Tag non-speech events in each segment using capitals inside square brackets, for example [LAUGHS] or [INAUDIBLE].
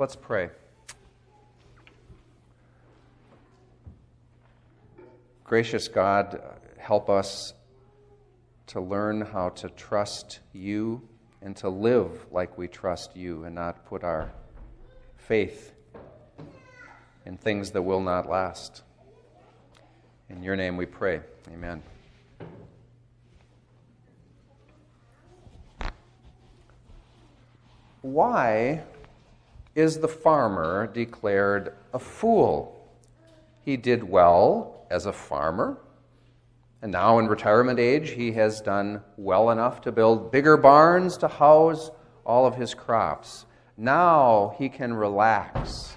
Let's pray. Gracious God, help us to learn how to trust you and to live like we trust you and not put our faith in things that will not last. In your name we pray. Amen. Why is the farmer declared a fool? He did well as a farmer, and now in retirement age, he has done well enough to build bigger barns to house all of his crops. Now he can relax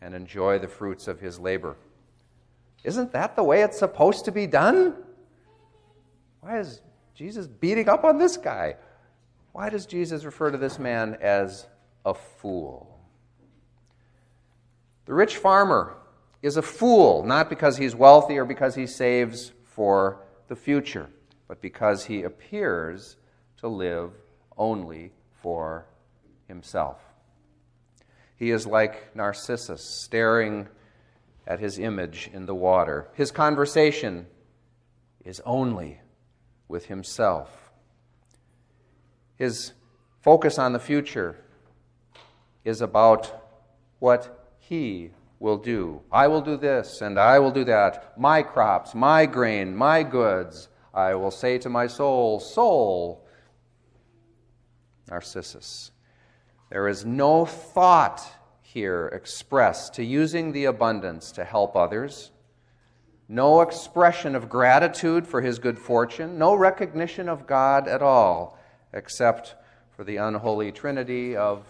and enjoy the fruits of his labor. Isn't that the way it's supposed to be done? Why is Jesus beating up on this guy? Why does Jesus refer to this man as a fool? The rich farmer is a fool, not because he's wealthy or because he saves for the future, but because he appears to live only for himself. He is like Narcissus, staring at his image in the water. His conversation is only with himself. His focus on the future is about what he will do. I will do this and I will do that. My crops, my grain, my goods. I will say to my soul, Soul, Narcissus. There is no thought here expressed to using the abundance to help others, no expression of gratitude for his good fortune, no recognition of God at all except for the unholy trinity of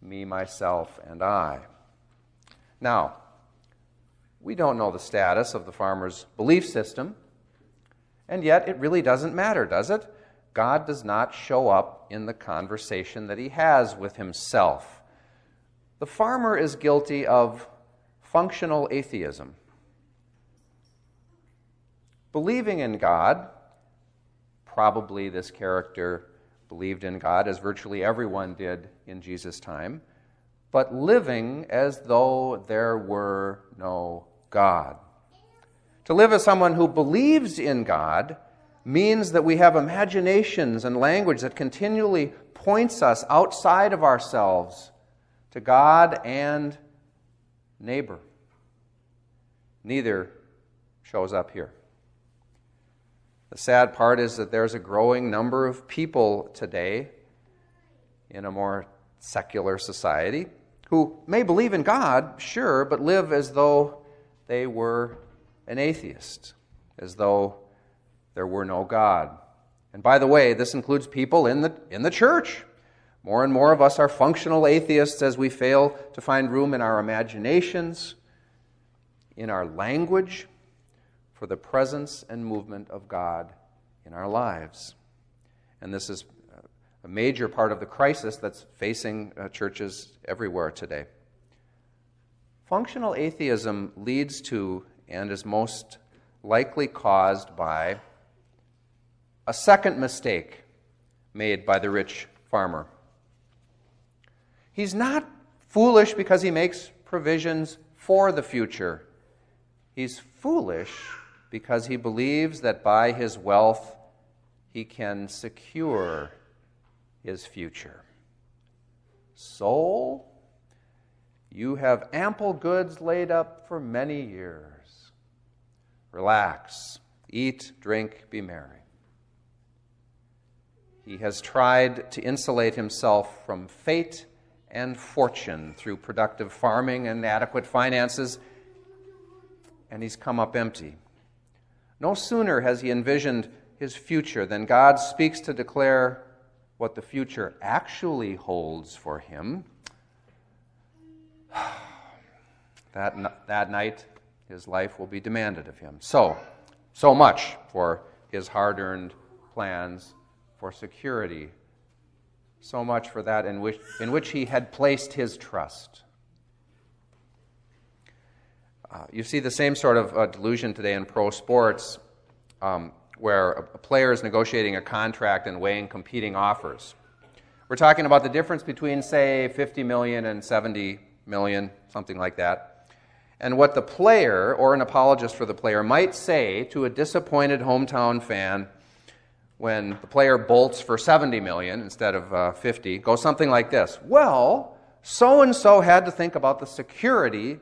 me, myself, and I. Now, we don't know the status of the farmer's belief system, and yet it really doesn't matter, does it? God does not show up in the conversation that he has with himself. The farmer is guilty of functional atheism. Believing in God Probably this character believed in God, as virtually everyone did in Jesus' time, but living as though there were no God. To live as someone who believes in God means that we have imaginations and language that continually points us outside of ourselves to God and neighbor. Neither shows up here. The sad part is that there's a growing number of people today in a more secular society who may believe in God, sure, but live as though they were an atheist, as though there were no God. And by the way, this includes people in the, in the church. More and more of us are functional atheists as we fail to find room in our imaginations, in our language, for the presence and movement of God in our lives. And this is a major part of the crisis that's facing uh, churches everywhere today. Functional atheism leads to and is most likely caused by a second mistake made by the rich farmer. He's not foolish because he makes provisions for the future. He's foolish because he believes that by his wealth he can secure his future. Soul, you have ample goods laid up for many years. Relax, eat, drink, be merry. He has tried to insulate himself from fate and fortune through productive farming and adequate finances, and he's come up empty. No sooner has he envisioned his future than God speaks to declare what the future actually holds for him. [SIGHS] that, that night, his life will be demanded of him. So, so much for his hard earned plans for security. So much for that in which, in which he had placed his trust. Uh, you see the same sort of uh, delusion today in pro sports, um, where a, player is negotiating a contract and weighing competing offers. We're talking about the difference between, say, 50 million and 70 million, something like that. And what the player or an apologist for the player might say to a disappointed hometown fan when the player bolts for 70 million instead of uh, 50 goes something like this Well, so and so had to think about the security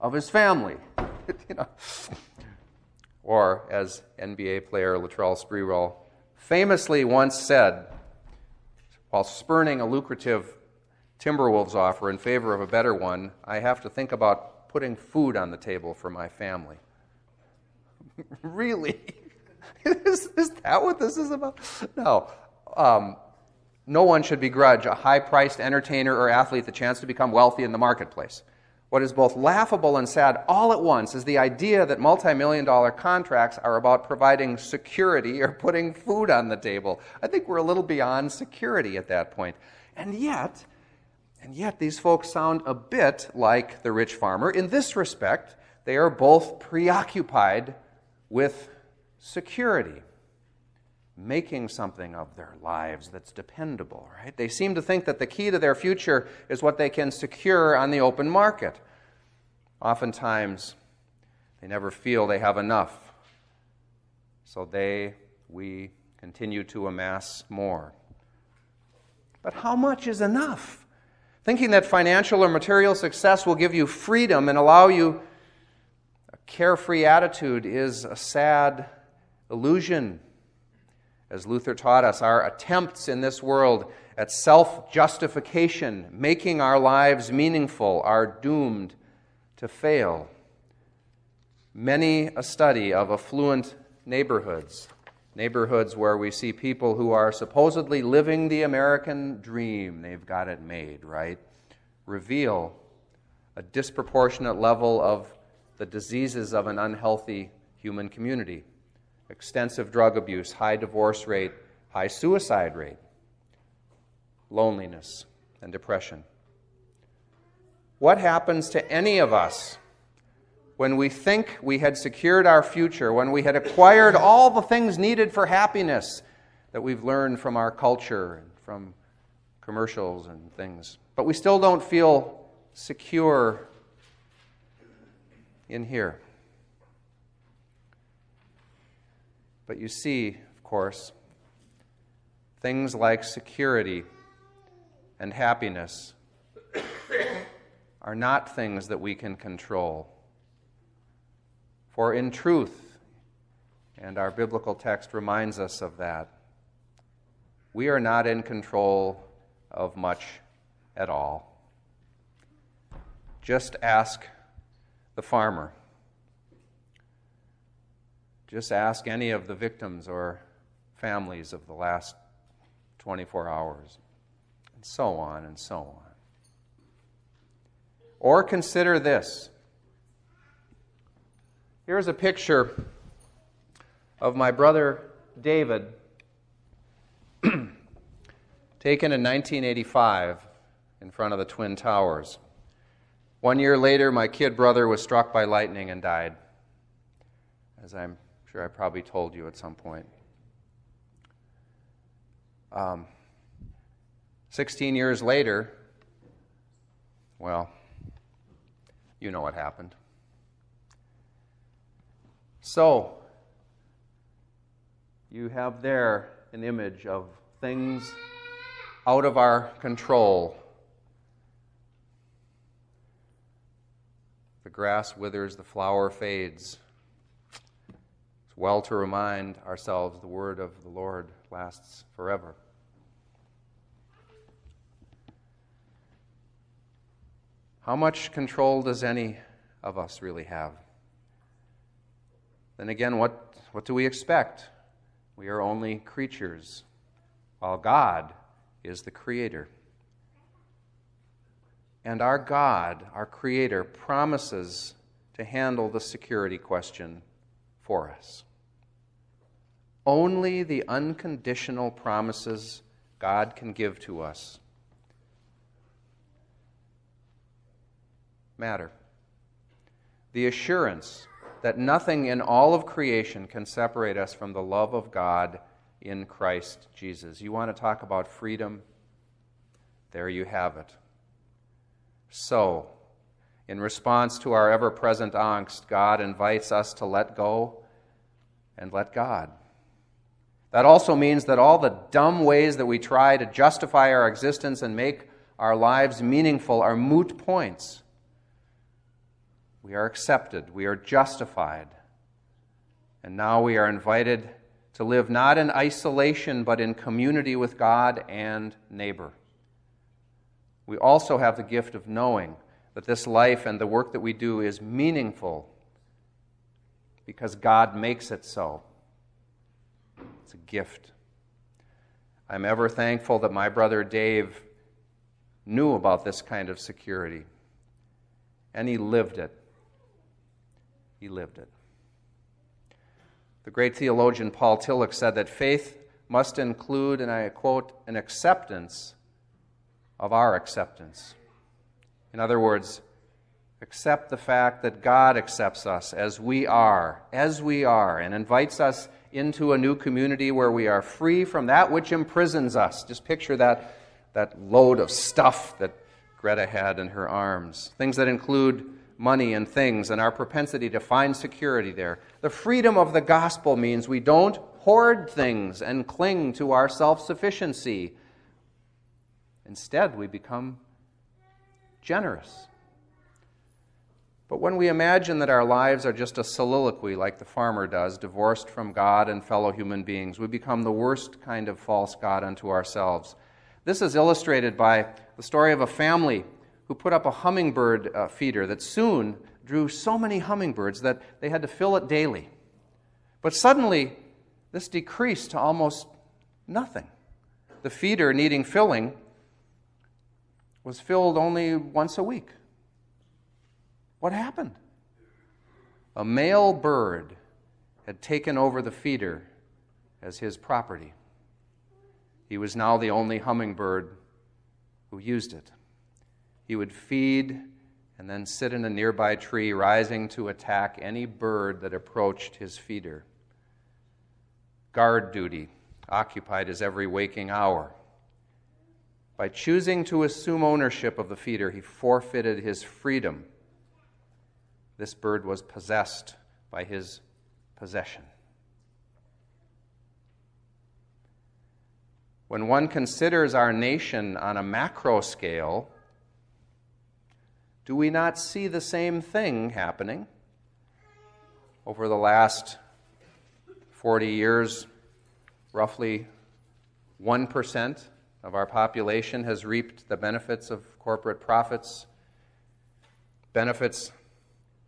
of his family. [LAUGHS] you know. Or, as NBA player Latrell Sprewell famously once said, while spurning a lucrative Timberwolves offer in favor of a better one, I have to think about putting food on the table for my family. [LAUGHS] really? [LAUGHS] is, is, that what this is about? No. Um, no one should begrudge a high priced entertainer or athlete the chance to become wealthy in the marketplace. What is both laughable and sad all at once is the idea that multi million dollar contracts are about providing security or putting food on the table. I think we're a little beyond security at that point. And yet, and yet these folks sound a bit like the rich farmer. In this respect, they are both preoccupied with security making something of their lives that's dependable, right? They seem to think that the key to their future is what they can secure on the open market. Oftentimes, they never feel they have enough. So they, we, continue to amass more. But how much is enough? Thinking that financial or material success will give you freedom and allow you a carefree attitude is a sad illusion as Luther taught us, our attempts in this world at self justification, making our lives meaningful, are doomed to fail. Many a study of affluent neighborhoods, neighborhoods where we see people who are supposedly living the American dream, they've got it made, right? Reveal a disproportionate level of the diseases of an unhealthy human community extensive drug abuse, high divorce rate, high suicide rate, loneliness, and depression. What happens to any of us when we think we had secured our future, when we had acquired all the things needed for happiness that we've learned from our culture and from commercials and things, but we still don't feel secure in here? But you see, of course, things like security and happiness are not things that we can control. For in truth, and our biblical text reminds us of that, we are not in control of much at all. Just ask the farmer. Just ask any of the victims or families of the last 24 hours, and so on and so on. Or consider this. Here's a picture of my brother David, [CLEARS THROAT] taken in 1985 in front of the Twin Towers. One year later, my kid brother was struck by lightning and died, as I'm sure I probably told you at some point. Um, 16 years later, well, you know what happened. So, you have there an image of things out of our control. The grass withers, the flower fades. Well to remind ourselves the word of the Lord lasts forever. How much control does any of us really have? Then again, what, what do we expect? We are only creatures, while God is the Creator. And our God, our Creator, promises to handle the security question for us. Only the unconditional promises God can give to us matter. The assurance that nothing in all of creation can separate us from the love of God in Christ Jesus. You want to talk about freedom? There you have it. So, in response to our ever present angst, God invites us to let go and let God. That also means that all the dumb ways that we try to justify our existence and make our lives meaningful are moot points. We are accepted, we are justified, and now we are invited to live not in isolation, but in community with God and neighbor. We also have the gift of knowing that this life and the work that we do is meaningful because God makes it so. It's a gift. I'm ever thankful that my brother Dave knew about this kind of security and he lived it. He lived it. The great theologian Paul Tillich said that faith must include, and I quote, an acceptance of our acceptance. In other words, accept the fact that God accepts us as we are, as we are, and invites us into a new community where we are free from that which imprisons us. Just picture that, that load of stuff that Greta had in her arms. Things that include money and things and our propensity to find security there. The freedom of the gospel means we don't hoard things and cling to our self sufficiency. Instead, we become generous. But when we imagine that our lives are just a soliloquy like the farmer does, divorced from God and fellow human beings, we become the worst kind of false God unto ourselves. This is illustrated by the story of a family who put up a hummingbird uh, feeder that soon drew so many hummingbirds that they had to fill it daily. But suddenly, this decreased to almost nothing. The feeder needing filling was filled only once a week. What happened? A male bird had taken over the feeder as his property. He was now the only hummingbird who used it. He would feed and then sit in a nearby tree, rising to attack any bird that approached his feeder. Guard duty occupied his every waking hour. By choosing to assume ownership of the feeder, he forfeited his freedom. This bird was possessed by his possession. When one considers our nation on a macro scale, do we not see the same thing happening? Over the last 40 years, roughly 1% of our population has reaped the benefits of corporate profits, benefits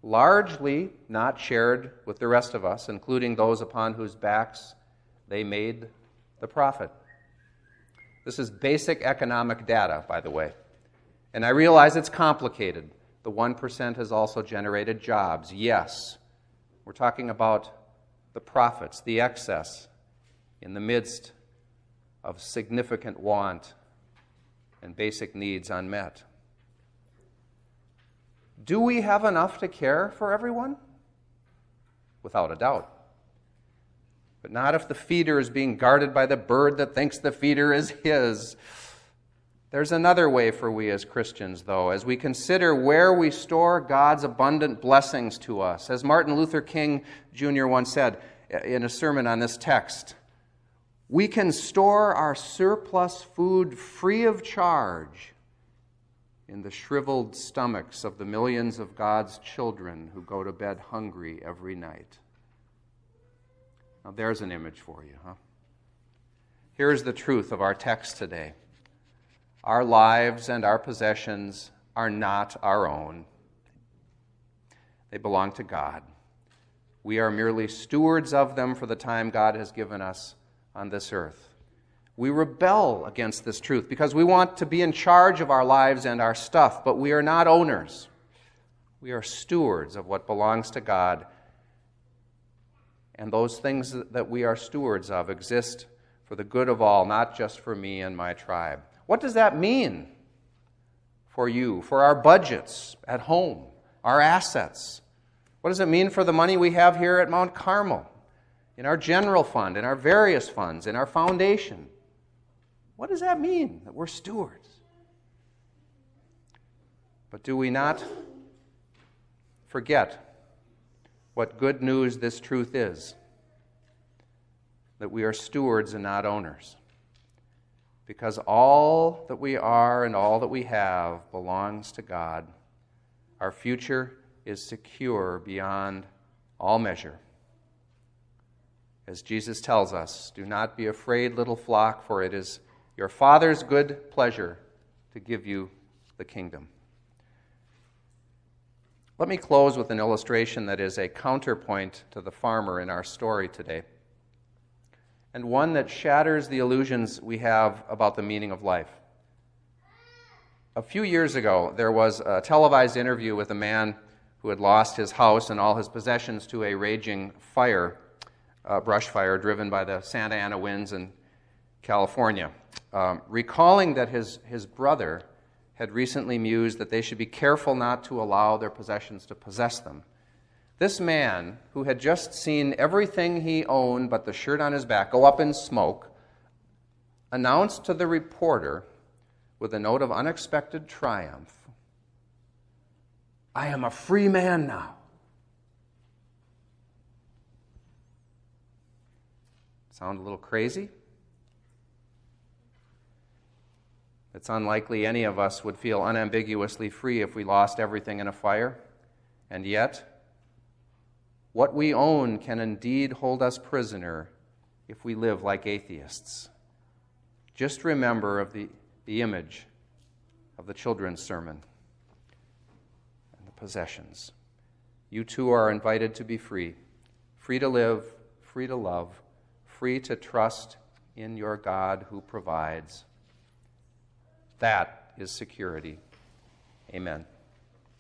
largely not shared with the rest of us, including those upon whose backs they made the profit. This is basic economic data, by the way. And I realize it's complicated. The 1% has also generated jobs. Yes, we're talking about the profits, the excess, in the midst of significant want and basic needs unmet. Do we have enough to care for everyone? Without a doubt. But not if the feeder is being guarded by the bird that thinks the feeder is his. There's another way for we as Christians, though, as we consider where we store God's abundant blessings to us. As Martin Luther King Jr. once said in a sermon on this text, we can store our surplus food free of charge in the shriveled stomachs of the millions of God's children who go to bed hungry every night. Now, there's an image for you, huh? Here's the truth of our text today our lives and our possessions are not our own, they belong to God. We are merely stewards of them for the time God has given us on this earth. We rebel against this truth because we want to be in charge of our lives and our stuff, but we are not owners. We are stewards of what belongs to God. And those things that we are stewards of exist for the good of all, not just for me and my tribe. What does that mean for you, for our budgets at home, our assets? What does it mean for the money we have here at Mount Carmel? in our general fund, in our various funds, in our foundation. What does that mean that we're stewards? But do we not forget what good news this truth is? That we are stewards and not owners. Because all that we are and all that we have belongs to God. Our future is secure beyond all measure. As Jesus tells us, do not be afraid, little flock, for it is your Father's good pleasure to give you the kingdom. Let me close with an illustration that is a counterpoint to the farmer in our story today, and one that shatters the illusions we have about the meaning of life. A few years ago, there was a televised interview with a man who had lost his house and all his possessions to a raging fire, uh, brush fire driven by the Santa Ana winds in California. Um, recalling that his, his brother had recently mused that they should be careful not to allow their possessions to possess them. This man, who had just seen everything he owned but the shirt on his back go up in smoke, announced to the reporter with a note of unexpected triumph I am a free man now. Sound a little crazy? It's unlikely any of us would feel unambiguously free if we lost everything in a fire. And yet, what we own can indeed hold us prisoner if we live like atheists. Just remember of the, the image of the children's sermon and the possessions. You too are invited to be free, free to live, free to love, free to trust in your God who provides. That is security. Amen.